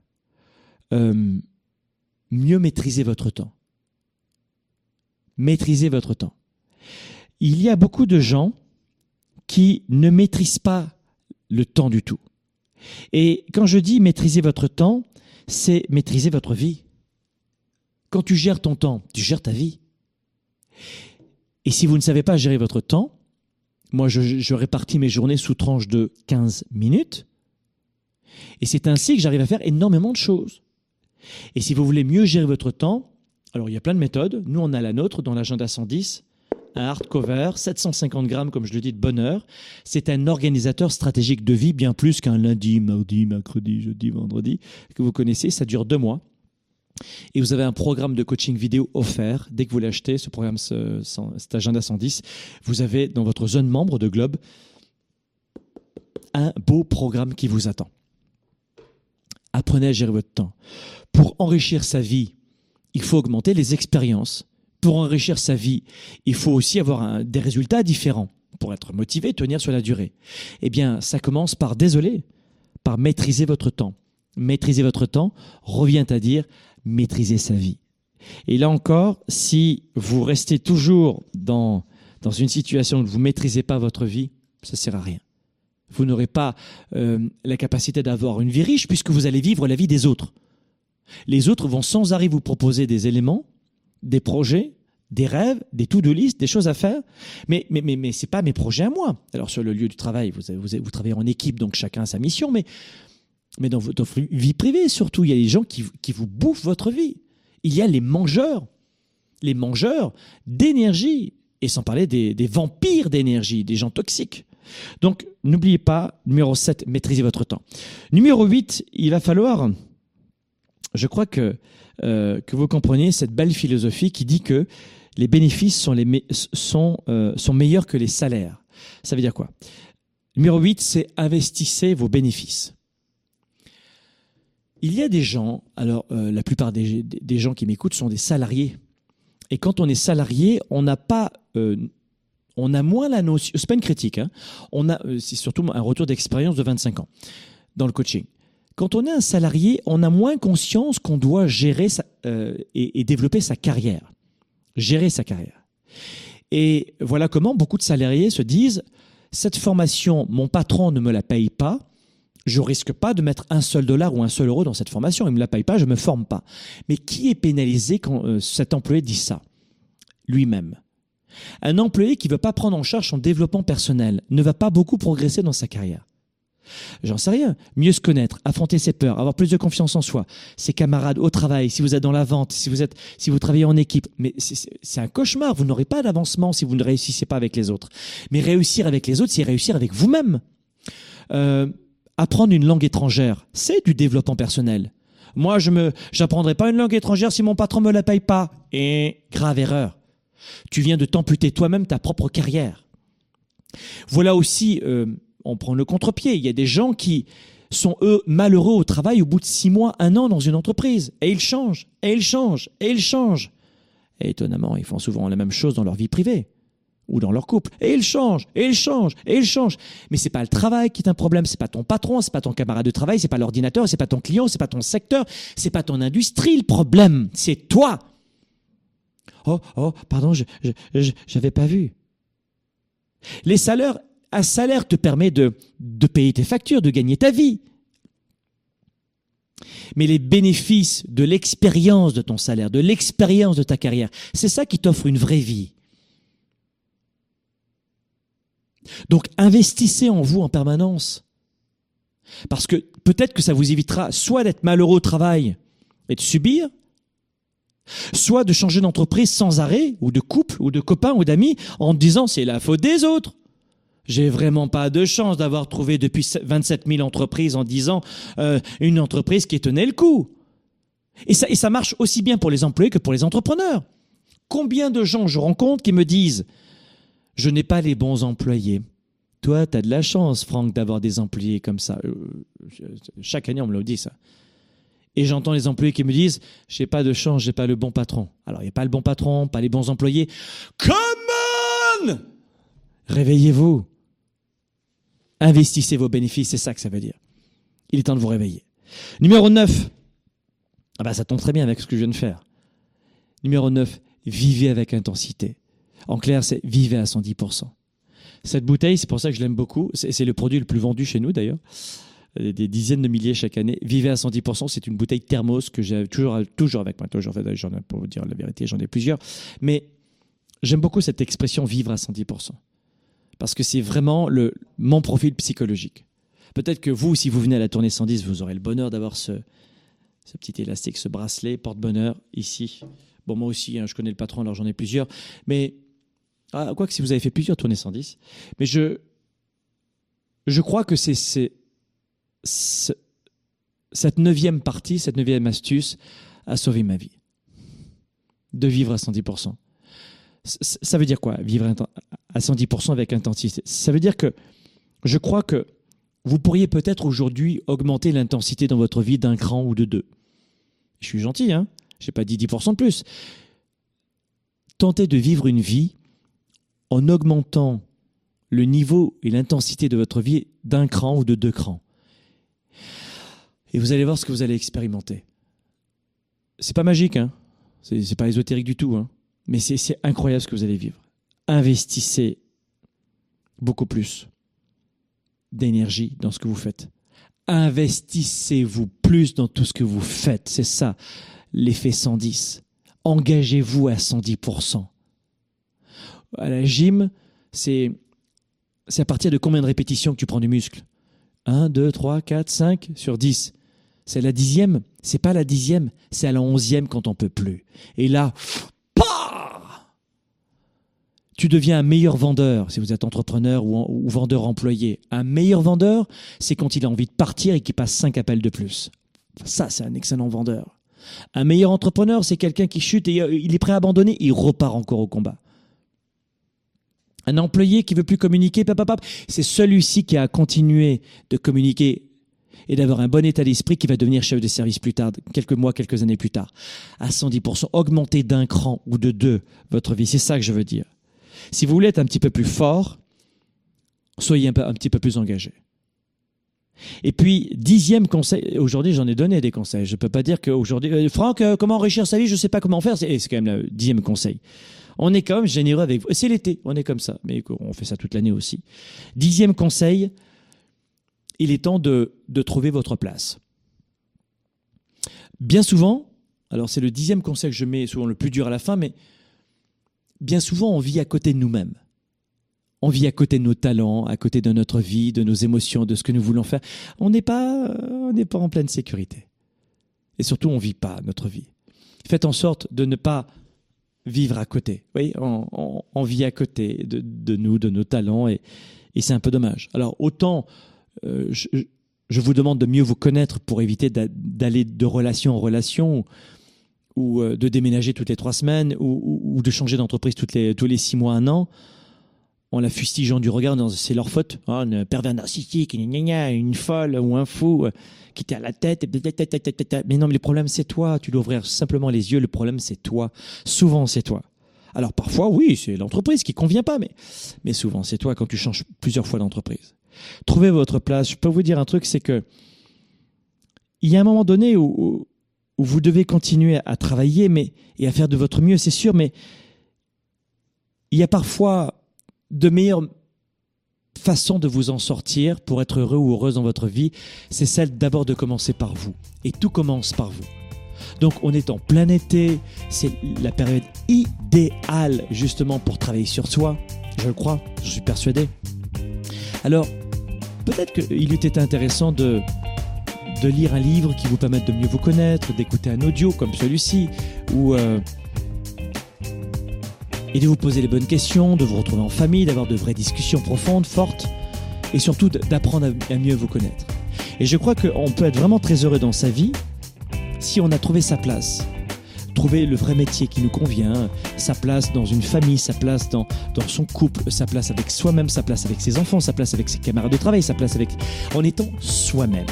S3: euh, mieux maîtriser votre temps. Maîtriser votre temps il y a beaucoup de gens qui ne maîtrisent pas le temps du tout. Et quand je dis maîtriser votre temps, c'est maîtriser votre vie. Quand tu gères ton temps, tu gères ta vie. Et si vous ne savez pas gérer votre temps, moi je, répartis mes journées sous tranches de 15 minutes. Et c'est ainsi que j'arrive à faire énormément de choses. Et si vous voulez mieux gérer votre temps, alors il y a plein de méthodes. Nous, on a la nôtre dans l'agenda 110, un hardcover, 750 grammes, comme je le dis, de bonheur. C'est un organisateur stratégique de vie, bien plus qu'un lundi, mardi, mercredi, jeudi, vendredi, que vous connaissez. Ça dure deux mois. Et vous avez un programme de coaching vidéo offert. Dès que vous l'achetez, ce programme, ce, cet agenda 110, vous avez dans votre zone membre de Globe un beau programme qui vous attend. Apprenez à gérer votre temps. Pour enrichir sa vie, il faut augmenter les expériences. Pour enrichir sa vie, il faut aussi avoir des résultats différents pour être motivé, tenir sur la durée. Eh bien, ça commence par, désolé, par maîtriser votre temps. Maîtriser votre temps revient à dire maîtriser sa vie. Et là encore, si vous restez toujours dans, dans une situation où vous ne maîtrisez pas votre vie, ça ne sert à rien. Vous n'aurez pas euh, la capacité d'avoir une vie riche puisque vous allez vivre la vie des autres. Les autres vont sans arrêt vous proposer des éléments, des projets, des rêves, des to-do list, des choses à faire. Mais, mais, mais, mais ce n'est pas mes projets à moi. Alors sur le lieu du travail, vous, travaillez en équipe, donc chacun a sa mission, mais, dans votre vie privée surtout, il y a des gens qui, qui vous bouffent votre vie. Il y a les mangeurs, les mangeurs d'énergie, et sans parler des, des vampires d'énergie, des gens toxiques. Donc, n'oubliez pas, numéro 7, maîtrisez votre temps. Numéro 8, il va falloir, je crois que, euh, que vous compreniez cette belle philosophie qui dit que les bénéfices sont, euh, meilleurs que les salaires. Ça veut dire quoi? Numéro 8, c'est investissez vos bénéfices. Il y a des gens, alors euh, la plupart des, gens qui m'écoutent sont des salariés. Et quand on est salarié, on n'a pas on a moins la notion, c'est pas une critique, hein. on c'est surtout un retour d'expérience de 25 ans dans le coaching. Quand on est un salarié, on a moins conscience qu'on doit gérer euh, et, développer sa carrière, gérer sa carrière. Et voilà comment beaucoup de salariés se disent cette formation, mon patron ne me la paye pas, je risque pas de mettre un seul dollar ou un seul euro dans cette formation, il me la paye pas, je me forme pas. Mais qui est pénalisé quand euh, cet employé dit ça? Lui-même. Un employé qui ne veut pas prendre en charge son développement personnel ne va pas beaucoup progresser dans sa carrière. J'en sais rien. Mieux se connaître, affronter ses peurs, avoir plus de confiance en soi, ses camarades au travail, si vous êtes dans la vente, si vous êtes, si vous travaillez en équipe. Mais c'est un cauchemar. Vous n'aurez pas d'avancement si vous ne réussissez pas avec les autres. Mais réussir avec les autres, c'est réussir avec vous-même. Euh, apprendre une langue étrangère, c'est du développement personnel. Moi, je me, j'apprendrai pas une langue étrangère si mon patron me la paye pas. Et grave erreur. Tu viens de t'amputer toi-même ta propre carrière. Voilà aussi, euh, on prend le contre-pied, il y a des gens qui sont, eux, malheureux au travail au bout de six mois, un an dans une entreprise. Et ils changent, et ils changent, et ils changent. Et étonnamment, ils font souvent la même chose dans leur vie privée ou dans leur couple. Et ils changent, et ils changent, et ils changent. Mais c'est pas le travail qui est un problème, c'est pas ton patron, c'est pas ton camarade de travail, c'est pas l'ordinateur, c'est pas ton client, c'est pas ton secteur, c'est pas ton industrie le problème, c'est toi. Oh, oh, pardon, je n'avais pas vu. Les salaires, un salaire te permet de, payer tes factures, de gagner ta vie. Mais les bénéfices de l'expérience de ton salaire, de l'expérience de ta carrière, c'est ça qui t'offre une vraie vie. Donc investissez en vous en permanence. Parce que peut-être que ça vous évitera soit d'être malheureux au travail et de subir, Soit de changer d'entreprise sans arrêt, ou de couple, ou de copain, ou d'amis, en disant c'est la faute des autres. J'ai vraiment pas de chance d'avoir trouvé depuis 27 000 entreprises en 10 ans euh, une entreprise qui tenait le coup. Et ça, marche aussi bien pour les employés que pour les entrepreneurs. Combien de gens je rencontre qui me disent je n'ai pas les bons employés. Toi, tu as de la chance, Franck, d'avoir des employés comme ça. Euh, chaque année, on me le dit, ça. Et j'entends les employés qui me disent j'ai pas de chance, j'ai pas le bon patron. Alors il n'y a pas le bon patron, pas les bons employés. Come on Réveillez-vous. Investissez vos bénéfices, c'est ça que ça veut dire. Il est temps de vous réveiller. Numéro 9. Ah bah ça tombe très bien avec ce que je viens de faire. Numéro 9, vivez avec intensité. En clair, c'est vivez à 110%. Cette bouteille, c'est pour ça que je l'aime beaucoup. C'est le produit le plus vendu chez nous d'ailleurs. Euh, des dizaines de milliers chaque année. Vivez à 110%, c'est une bouteille thermos que j'ai toujours, toujours avec moi. J'en ai, pour vous dire la vérité, j'en ai plusieurs. Mais j'aime beaucoup cette expression vivre à 110%. Parce que c'est vraiment le, mon profil psychologique. Peut-être que vous, si vous venez à la tournée 110, vous aurez le bonheur d'avoir ce, ce petit élastique, ce bracelet porte-bonheur ici. Bon, moi aussi, hein, je connais le patron, alors j'en ai plusieurs. Mais, ah, quoi que si vous avez fait plusieurs tournées 110, mais je, je crois que c'est c'est- ce- cette neuvième partie, cette neuvième astuce a sauvé ma vie. De vivre à 110%. C- c- Ça veut dire quoi, vivre à 110% avec intensité Ça veut dire que je crois que vous pourriez peut-être aujourd'hui augmenter l'intensité dans votre vie d'un cran ou de deux. Je suis gentil, hein Je n'ai pas dit 10% de plus. Tentez de vivre une vie en augmentant le niveau et l'intensité de votre vie d'un cran ou de deux crans. Et vous allez voir ce que vous allez expérimenter. C'est pas magique, hein c'est pas ésotérique du tout, hein mais c'est incroyable ce que vous allez vivre. Investissez beaucoup plus d'énergie dans ce que vous faites. Investissez-vous plus dans tout ce que vous faites. C'est ça, l'effet 110. Engagez-vous à 110%. À la gym, c'est à partir de combien de répétitions que tu prends du muscle? 1, 2, 3, 4, 5 sur 10. C'est la dixième. C'est pas la dixième, c'est à la onzième quand on peut plus. Et là, tu deviens un meilleur vendeur si vous êtes entrepreneur ou, vendeur employé. Un meilleur vendeur, c'est quand il a envie de partir et qu'il passe 5 appels de plus. Ça, c'est un excellent vendeur. Un meilleur entrepreneur, c'est quelqu'un qui chute et euh, il est prêt à abandonner, il repart encore au combat. Un employé qui veut plus communiquer, c'est celui-ci qui a continué de communiquer et d'avoir un bon état d'esprit qui va devenir chef de service plus tard, quelques mois, quelques années plus tard. À 110%, augmenter d'un cran ou de deux votre vie, c'est ça que je veux dire. Si vous voulez être un petit peu plus fort, soyez un, petit peu plus engagé. Et puis, dixième conseil, aujourd'hui j'en ai donné des conseils, je ne peux pas dire qu'aujourd'hui, euh, Franck, euh, comment enrichir sa vie, je ne sais pas comment faire, c'est et c'est quand même le dixième conseil. On est quand même généreux avec vous. C'est l'été, on est comme ça, mais on fait ça toute l'année aussi. Dixième conseil, il est temps de, de trouver votre place. Bien souvent, alors c'est le dixième conseil que je mets souvent le plus dur à la fin, mais bien souvent on vit à côté de nous-mêmes. On vit à côté de nos talents, à côté de notre vie, de nos émotions, de ce que nous voulons faire. On n'est pas, euh, on n'est pas en pleine sécurité. Et surtout, on ne vit pas notre vie. Faites en sorte de ne pas vivre à côté. Oui, on, vit à côté de, nous, de nos talents, et, c'est un peu dommage. Alors, autant euh, je, vous demande de mieux vous connaître pour éviter d'a- d'aller de relation en relation, ou euh, de déménager toutes les trois semaines, ou, ou- ou de changer d'entreprise toutes les, tous les six mois, un an, en la fustigeant du regard, c'est leur faute, Ah, un pervers narcissique, une folle ou un fou euh, qui t'est à la tête. Mais non, mais le problème c'est toi. Tu dois ouvrir simplement les yeux. Le problème c'est toi. Souvent c'est toi. Alors parfois oui, c'est l'entreprise qui convient pas, mais mais souvent c'est toi quand tu changes plusieurs fois d'entreprise. Trouvez votre place. Je peux vous dire un truc, c'est que il y a un moment donné où, où, où vous devez continuer à travailler, mais et à faire de votre mieux, c'est sûr, mais il y a parfois de meilleures façons de vous en sortir pour être heureux ou heureuse dans votre vie, c'est celle d'abord de commencer par vous. Et tout commence par vous. Donc on est en plein été, c'est la période idéale justement pour travailler sur soi, je le crois, je suis persuadé. Alors, peut-être qu'il eût été intéressant de, de lire un livre qui vous permette de mieux vous connaître, d'écouter un audio comme celui-ci, ou euh, et de vous poser les bonnes questions, de vous retrouver en famille, d'avoir de vraies discussions profondes, fortes, et surtout d'apprendre à, mieux vous connaître. Et je crois qu'on peut être vraiment très heureux dans sa vie si on a trouvé sa place, trouvé le vrai métier qui nous convient, sa place dans une famille, sa place dans, dans son couple, sa place avec soi-même, sa place avec ses enfants, sa place avec ses camarades de travail, sa place avec... en étant soi-même.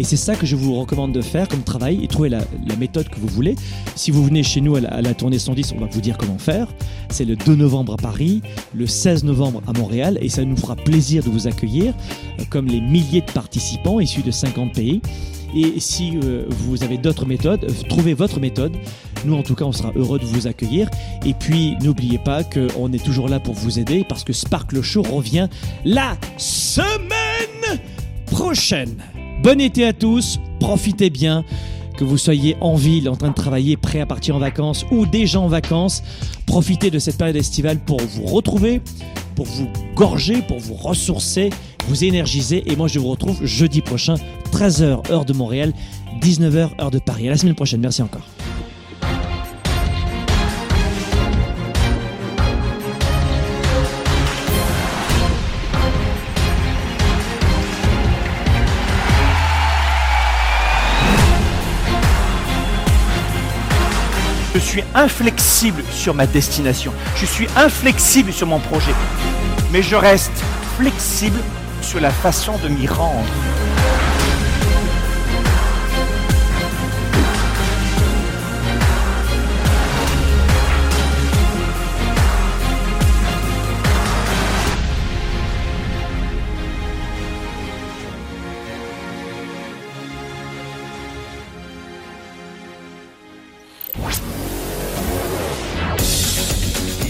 S3: Et c'est ça que je vous recommande de faire comme travail et trouver la, méthode que vous voulez. Si vous venez chez nous à la, à la tournée 110, on va vous dire comment faire. C'est le 2 novembre à Paris, le 16 novembre à Montréal et ça nous fera plaisir de vous accueillir euh, comme les milliers de participants issus de 50 pays. Et si euh, vous avez d'autres méthodes, euh, trouvez votre méthode. Nous, en tout cas, on sera heureux de vous accueillir. Et puis, n'oubliez pas qu'on est toujours là pour vous aider parce que Sparkle Show revient la semaine prochaine. Bon été à tous, profitez bien, que vous soyez en ville, en train de travailler, prêt à partir en vacances ou déjà en vacances. Profitez de cette période estivale pour vous retrouver, pour vous gorger, pour vous ressourcer vous énergiser. Et moi, je vous retrouve jeudi prochain, 13h heure de Montréal, 19h heure de Paris. À la semaine prochaine. Merci encore.
S1: Je suis inflexible sur ma destination. Je suis inflexible sur mon projet. Mais je reste flexible sur la façon de m'y rendre.